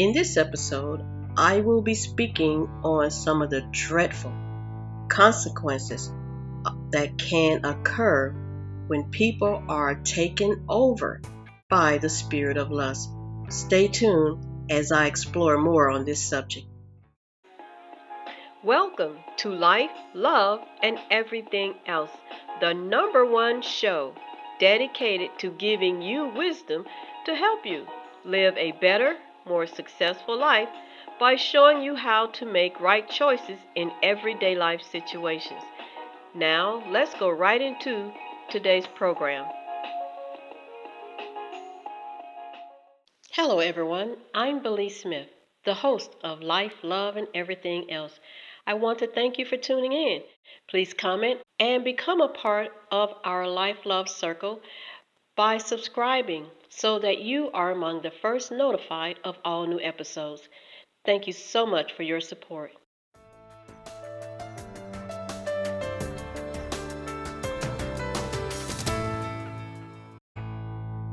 In this episode, I will be speaking on some of the dreadful consequences uh, that can occur when people are taken over by the spirit of lust. Stay tuned as I explore more on this subject. Welcome to Life, Love, and Everything Else, the number one show dedicated to giving you wisdom to help you live a better, more successful life by showing you how to make right choices in everyday life situations. Now, let's go right into today's program. Hello, everyone. I'm Belize Smith, the host of Life, Love, and Everything Else. I want to thank you for tuning in. Please comment and become a part of our Life Love Circle by subscribing so that you are among the first notified of all new episodes. Thank you so much for your support.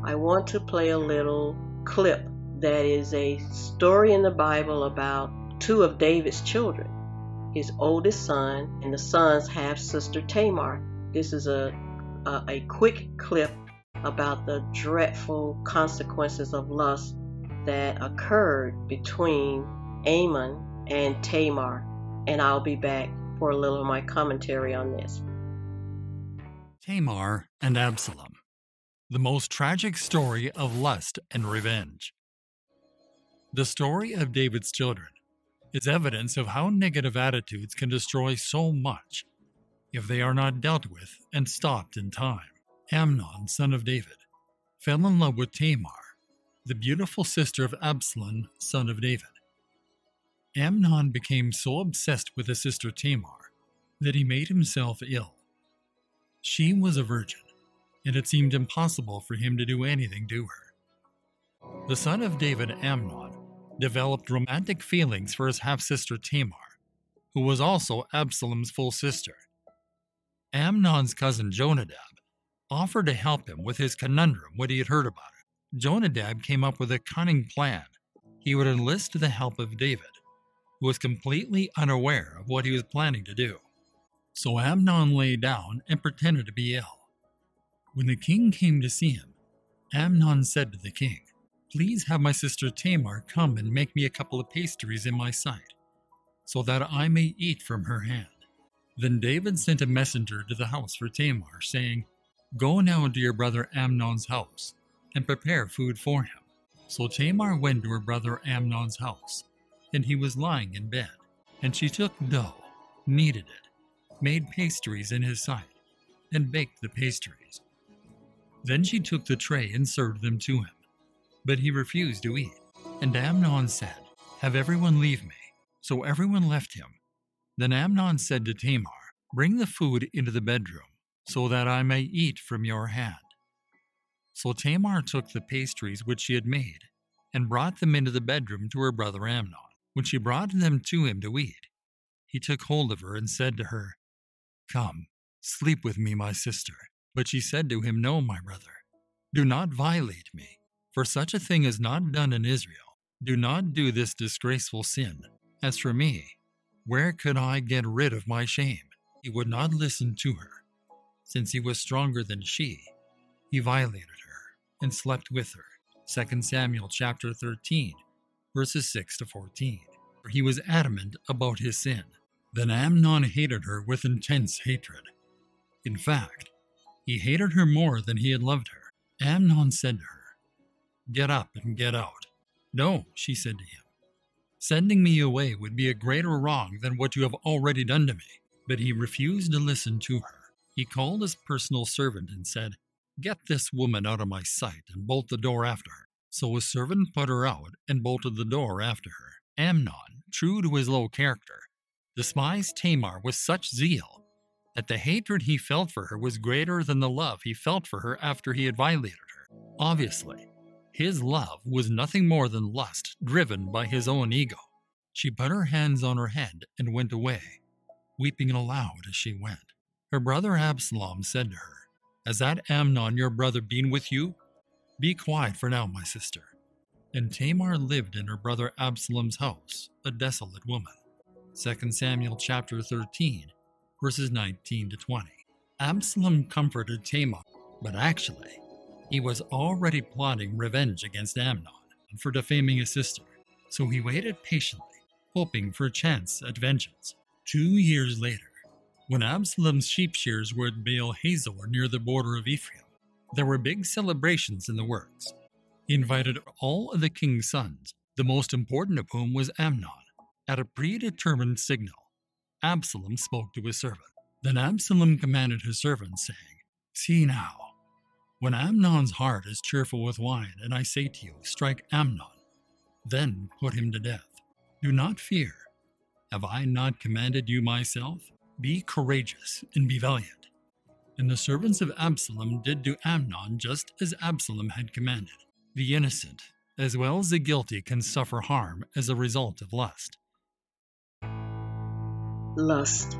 I want to play a little clip that is a story in the Bible about two of David's children his oldest son and the son's half sister Tamar. This is a, a, a quick clip about the dreadful consequences of lust that occurred between Amnon and Tamar. And I'll be back for a little of my commentary on this. Tamar and Absalom, the most tragic story of lust and revenge. The story of David's children is evidence of how negative attitudes can destroy so much if they are not dealt with and stopped in time. Amnon, son of David, fell in love with Tamar, the beautiful sister of Absalom, son of David. Amnon became so obsessed with his sister Tamar that he made himself ill. She was a virgin, and it seemed impossible for him to do anything to her. The son of David, Amnon, developed romantic feelings for his half sister Tamar, who was also Absalom's full sister. Amnon's cousin Jonadab offered to help him with his conundrum what he had heard about it. Jonadab came up with a cunning plan. He would enlist the help of David, who was completely unaware of what he was planning to do. So Amnon lay down and pretended to be ill. When the king came to see him, Amnon said to the king, Please have my sister Tamar come and make me a couple of pastries in my sight, so that I may eat from her hand. Then David sent a messenger to the house for Tamar, saying, Go now to your brother Amnon's house, and prepare food for him. So Tamar went to her brother Amnon's house, and he was lying in bed. And she took dough, kneaded it, made pastries in his sight, and baked the pastries. Then she took the tray and served them to him but he refused to eat. And Amnon said, Have everyone leave me. So everyone left him. Then Amnon said to Tamar, Bring the food into the bedroom, so that I may eat from your hand. So Tamar took the pastries which she had made, and brought them into the bedroom to her brother Amnon. When she brought them to him to eat, he took hold of her and said to her, Come, sleep with me, my sister. But she said to him, No, my brother, do not violate me for such a thing is not done in Israel. Do not do this disgraceful sin. As for me, where could I get rid of my shame? He would not listen to her. Since he was stronger than she, he violated her and slept with her. 2 Samuel chapter 13, verses 6 to 14. For he was adamant about his sin. Then Amnon hated her with intense hatred. In fact, he hated her more than he had loved her. Amnon said to her, Get up and get out. No, she said to him. Sending me away would be a greater wrong than what you have already done to me. But he refused to listen to her. He called his personal servant and said, Get this woman out of my sight and bolt the door after her. So his servant put her out and bolted the door after her. Amnon, true to his low character, despised Tamar with such zeal that the hatred he felt for her was greater than the love he felt for her after he had violated her. Obviously, his love was nothing more than lust driven by his own ego. She put her hands on her head and went away, weeping aloud as she went. Her brother Absalom said to her, Has that Amnon your brother been with you? Be quiet for now, my sister. and Tamar lived in her brother Absalom's house, a desolate woman. 2 Samuel chapter 13, verses 19 to 20. Absalom comforted Tamar, but actually, he was already plotting revenge against Amnon for defaming his sister, so he waited patiently, hoping for a chance at vengeance. Two years later, when Absalom's sheep shears were at Baal Hazor near the border of Ephraim, there were big celebrations in the works. He invited all of the king's sons, the most important of whom was Amnon. At a predetermined signal, Absalom spoke to his servant. Then Absalom commanded his servants, saying, See now, when Amnon's heart is cheerful with wine, and I say to you, Strike Amnon, then put him to death. Do not fear. Have I not commanded you myself? Be courageous and be valiant. And the servants of Absalom did to Amnon just as Absalom had commanded. The innocent, as well as the guilty, can suffer harm as a result of lust. Lust.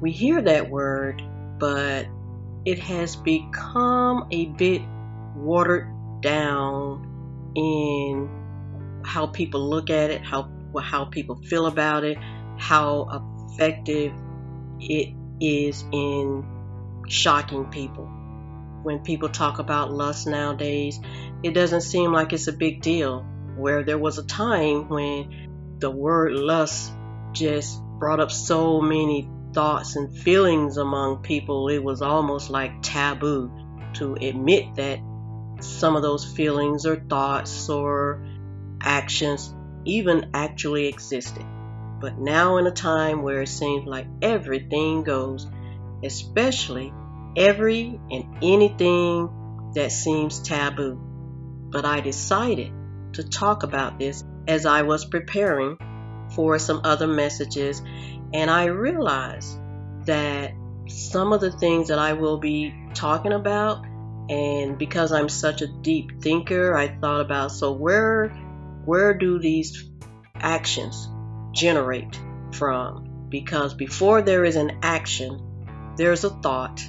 We hear that word, but it has become a bit watered down in how people look at it, how how people feel about it, how effective it is in shocking people. When people talk about lust nowadays, it doesn't seem like it's a big deal. Where there was a time when the word lust just brought up so many thoughts and feelings among people, it was almost like taboo to admit that some of those feelings or thoughts or actions even actually existed. But now, in a time where it seems like everything goes, especially every and anything that seems taboo. But I decided to talk about this as I was preparing for some other messages, and I realized that some of the things that I will be talking about, and because I'm such a deep thinker, I thought about so where where do these actions generate from because before there is an action, there's a thought,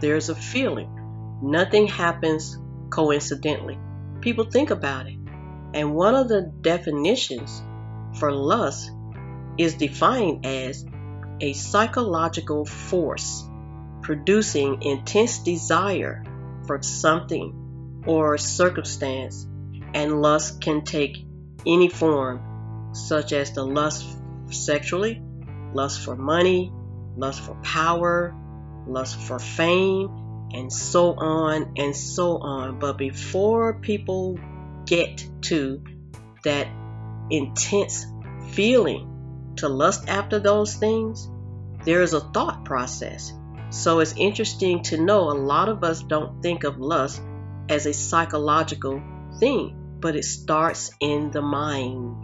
there's a feeling. Nothing happens coincidentally. People think about it. And one of the definitions for lust is defined as a psychological force producing intense desire for something or circumstance, and lust can take any form such as the lust sexually, lust for money, lust for power, lust for fame, and so on and so on. But before people get to that intense feeling to lust after those things, there is a thought process. So it's interesting to know a lot of us don't think of lust as a psychological thing, but it starts in the mind.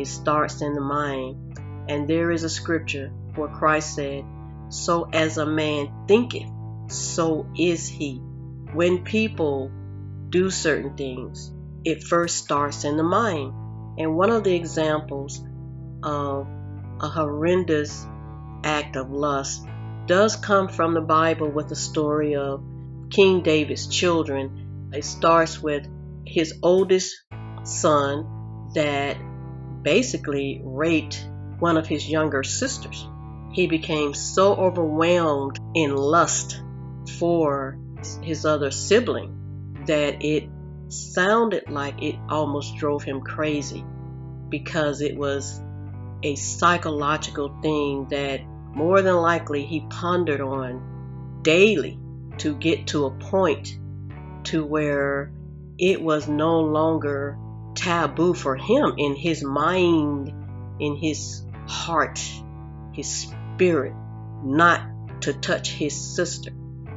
It starts in the mind. And there is a scripture where Christ said, So as a man thinketh, so is he. When people do certain things, it first starts in the mind. And one of the examples of a horrendous act of lust does come from the Bible with the story of King David's children. It starts with his oldest son that basically raped one of his younger sisters. He became so overwhelmed in lust for his other sibling that it sounded like it almost drove him crazy because it was a psychological thing that more than likely he pondered on daily to get to a point to where it was no longer taboo for him in his mind, in his heart, his spirit, not to touch his sister,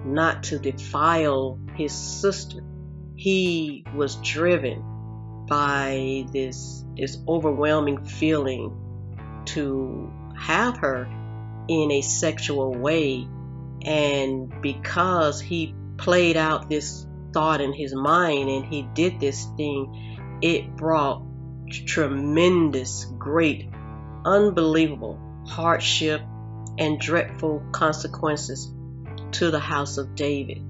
not to defile his sister. He was driven by this, this overwhelming feeling to have her in a sexual way. And because he played out this thought in his mind and he did this thing, it brought tremendous, great, unbelievable hardship and dreadful consequences to the house of David.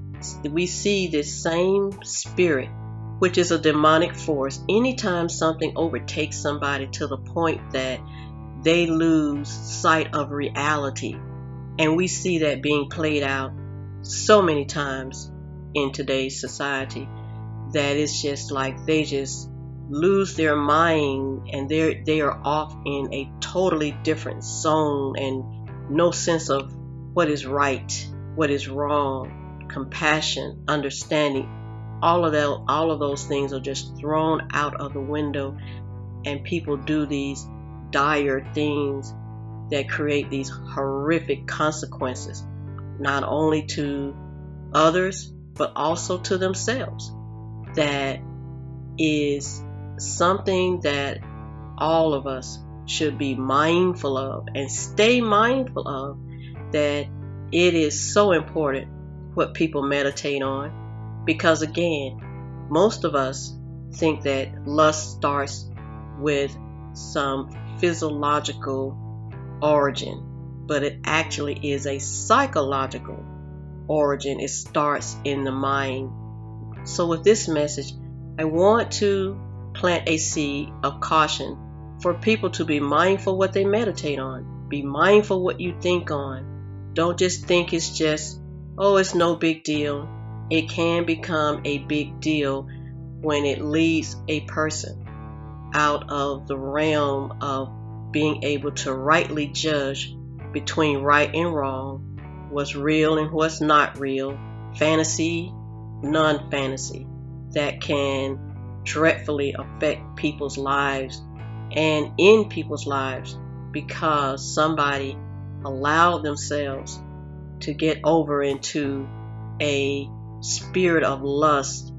We see this same spirit which is a demonic force. Anytime something overtakes somebody to the point that they lose sight of reality, and we see that being played out so many times in today's society, that it's just like they just lose their mind and they're they are off in a totally different zone and no sense of what is right, what is wrong, compassion, understanding. All of that all of those things are just thrown out of the window and people do these dire things that create these horrific consequences not only to others but also to themselves that is something that all of us should be mindful of and stay mindful of that it is so important what people meditate on. Because again most of us think that lust starts with some physiological origin but it actually is a psychological origin. It starts in the mind. So with this message i want to plant a seed of caution for people to be mindful what they meditate on. Be mindful what you think on. Don't just think it's just, oh, it's no big deal. It can become a big deal when it leads a person out of the realm of being able to rightly judge between right and wrong, what's real and what's not real, fantasy, non fantasy, that can dreadfully affect people's lives and in people's lives because somebody allowed themselves to get over into a spirit of lust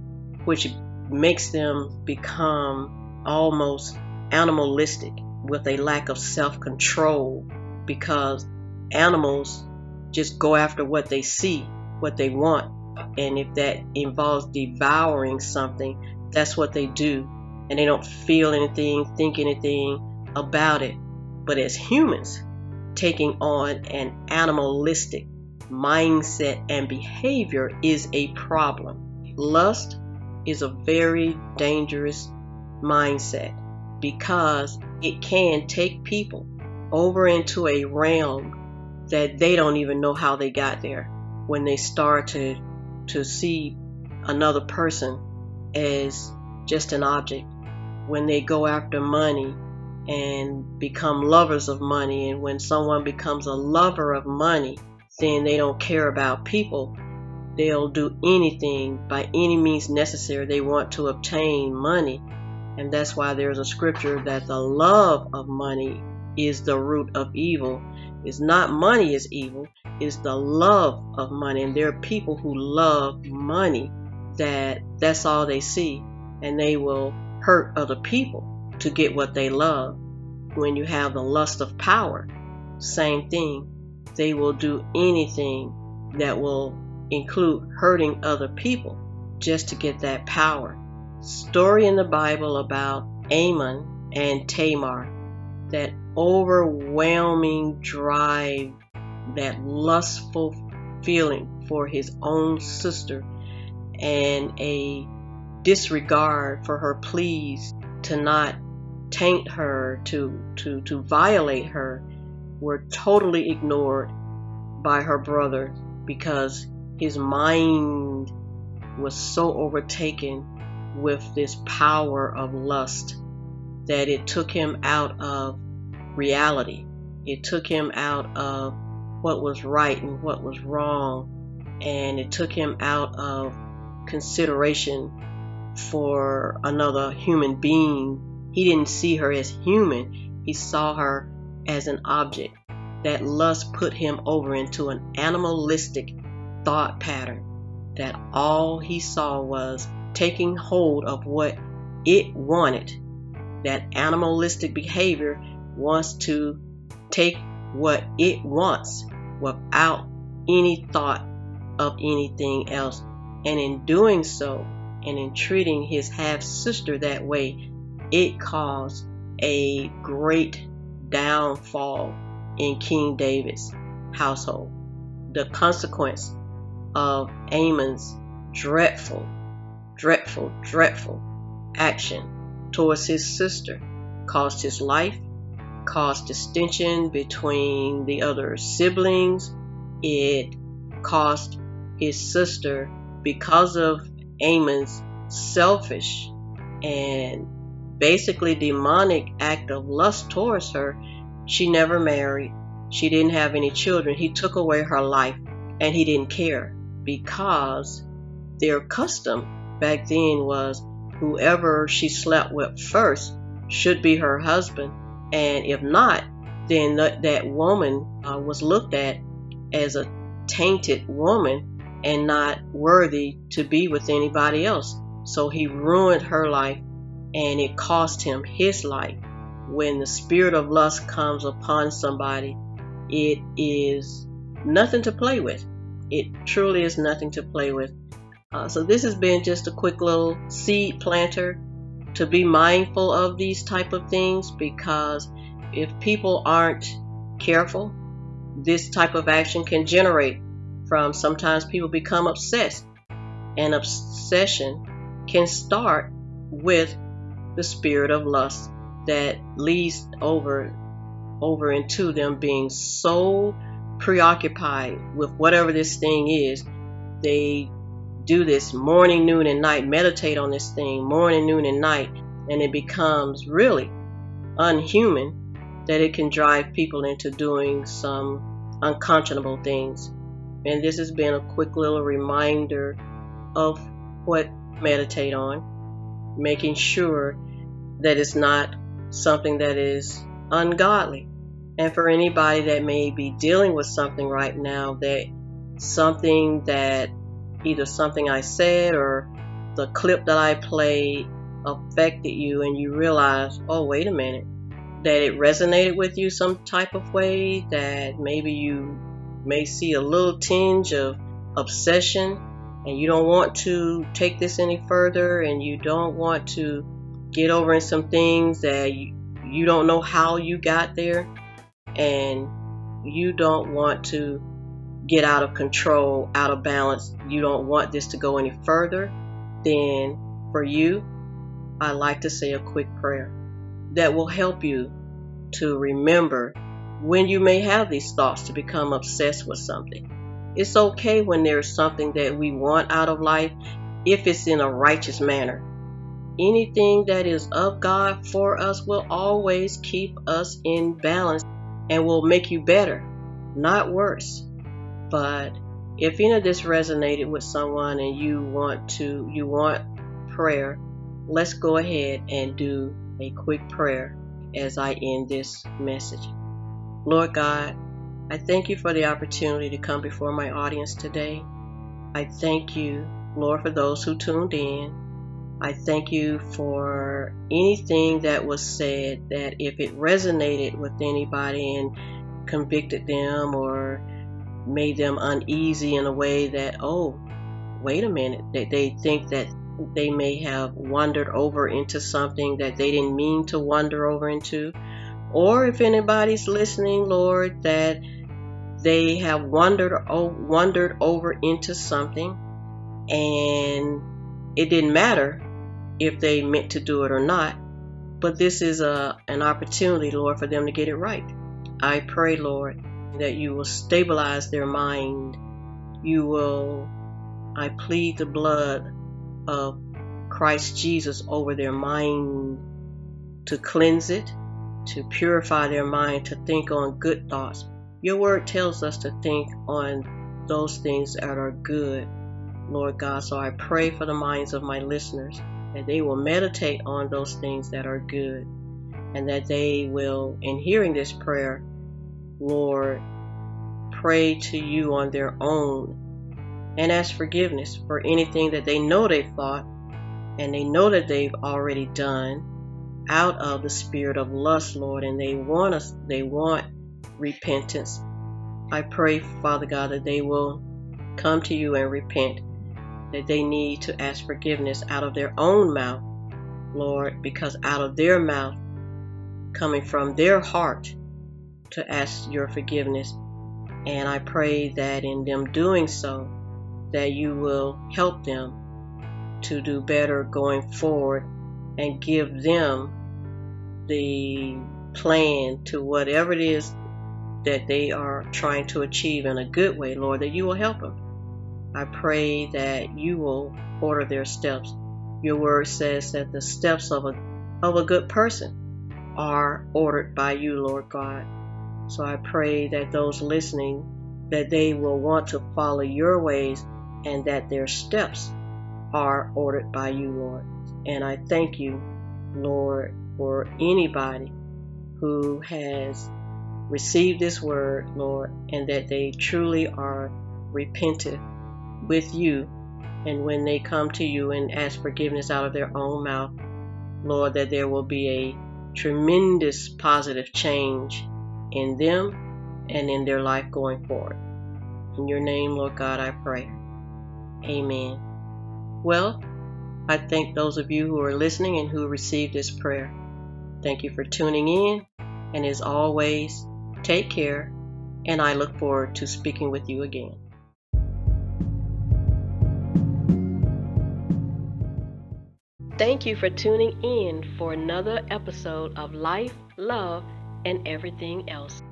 which makes them become almost animalistic with a lack of self-control because animals just go after what they see, what they want. And if that involves devouring something, that's what they do. And they don't feel anything, think anything about it. But as humans, taking on an animalistic mindset and behavior is a problem. Lust is a very dangerous mindset because it can take people over into a realm that they don't even know how they got there when they start to to see another person as just an object. When they go after money and become lovers of money, and when someone becomes a lover of money, then they don't care about people. They'll do anything by any means necessary. They want to obtain money. And that's why there's a scripture that the love of money is the root of evil. It's not money is evil, it's the love of money. And there are people who love money that that's all they see and they will hurt other people to get what they love. When you have the lust of power, same thing. They will do anything that will include hurting other people just to get that power. Story in the Bible about Amon and Tamar, that overwhelming drive, that lustful feeling for his own sister and a disregard for her pleas to not taint her, to, to, to violate her, were totally ignored by her brother because his mind was so overtaken with this power of lust that it took him out of reality. It took him out of what was right and what was wrong, and it took him out of consideration for another human being. He didn't see her as human, he saw her as an object. That lust put him over into an animalistic thought pattern that all he saw was taking hold of what it wanted. That animalistic behavior wants to take what it wants without any thought of anything else. And in doing so, and in treating his half sister that way, it caused a great downfall in King David's household. The consequence of Amon's dreadful dreadful, dreadful action towards his sister caused his life, caused distinction between the other siblings. It caused his sister, because of Amon's selfish and basically demonic act of lust towards her, she never married. She didn't have any children. He took away her life and he didn't care because their custom back then was whoever she slept with first should be her husband. And if not, then that woman uh, was looked at as a tainted woman and not worthy to be with anybody else. So he ruined her life and it cost him his life. When the spirit of lust comes upon somebody, it is nothing to play with. It truly is nothing to play with. Uh, so this has been just a quick little seed planter to be mindful of these type of things because if people aren't careful, this type of action can generate from sometimes people become obsessed. And obsession can start with the spirit of lust that leads over over into them being so preoccupied with whatever this thing is they do this morning noon and night meditate on this thing morning noon and night and it becomes really unhuman that it can drive people into doing some unconscionable things and this has been a quick little reminder of what meditate on making sure that it's not something that is ungodly. And for anybody that may be dealing with something right now, that something that either something I said or the clip that I played affected you and you realize, oh, wait a minute, that it resonated with you some type of way, that maybe you may see a little tinge of obsession and you don't want to take this any further and you don't want to get over in some things that you, you don't know how you got there and you don't want to get out of control, out of balance, you don't want this to go any further, then for you, I like to say a quick prayer that will help you to remember when you may have these thoughts to become obsessed with something. It's okay when there's something that we want out of life if it's in a righteous manner anything that is of God for us will always keep us in balance and will make you better, not worse. But if any of this resonated with someone and you want to you want prayer, let's go ahead and do a quick prayer as I end this message. Lord God, I thank you for the opportunity to come before my audience today. I thank you, Lord, for those who tuned in. I thank you for anything that was said that if it resonated with anybody and convicted them or made them uneasy in a way that, oh, wait a minute, that they think that they may have wandered over into something that they didn't mean to wander over into. Or if anybody's listening, Lord, that they have wandered, wandered over into something and it didn't matter if they meant to do it or not. But this is a, an opportunity, Lord, for them to get it right. I pray, Lord, that you will stabilize their mind. You will, I plead the blood of Christ Jesus over their mind to cleanse it, to purify their mind, to think on good thoughts. Your word tells us to think on those things that are good, Lord God. So I pray for the minds of my listeners that they will meditate on those things that are good, and that they will, in hearing this prayer, Lord, pray to you on their own and ask forgiveness for anything that they know they thought and they know that they've already done out of the spirit of lust, Lord, and they want us they want repentance. I pray, Father God, that they will come to you and repent that they need to ask forgiveness out of their own mouth, Lord, because out of their mouth, coming from their heart, to ask your forgiveness. And I pray that in them doing so, that you will help them to do better going forward and give them the plan to whatever it is that they are trying to achieve in a good way, Lord, that you will help them. I pray that you will order their steps. Your word says that the steps of a of a good person are ordered by you, Lord God. So I pray that those listening that they will want to follow your ways and that their steps are ordered by you, Lord. And I thank you, Lord, for anybody who has received this word, Lord, and that they truly are repentant with you. And when they come to you and ask forgiveness out of their own mouth, Lord, that there will be a tremendous positive change in them and in their life going forward. In your name, Lord God, I pray. Amen. Well, I thank those of you who are listening and who received this prayer. Thank you for tuning in, and as always, take care, and I look forward to speaking with you again. Thank you for tuning in for another episode of Life, Love, and Everything Else.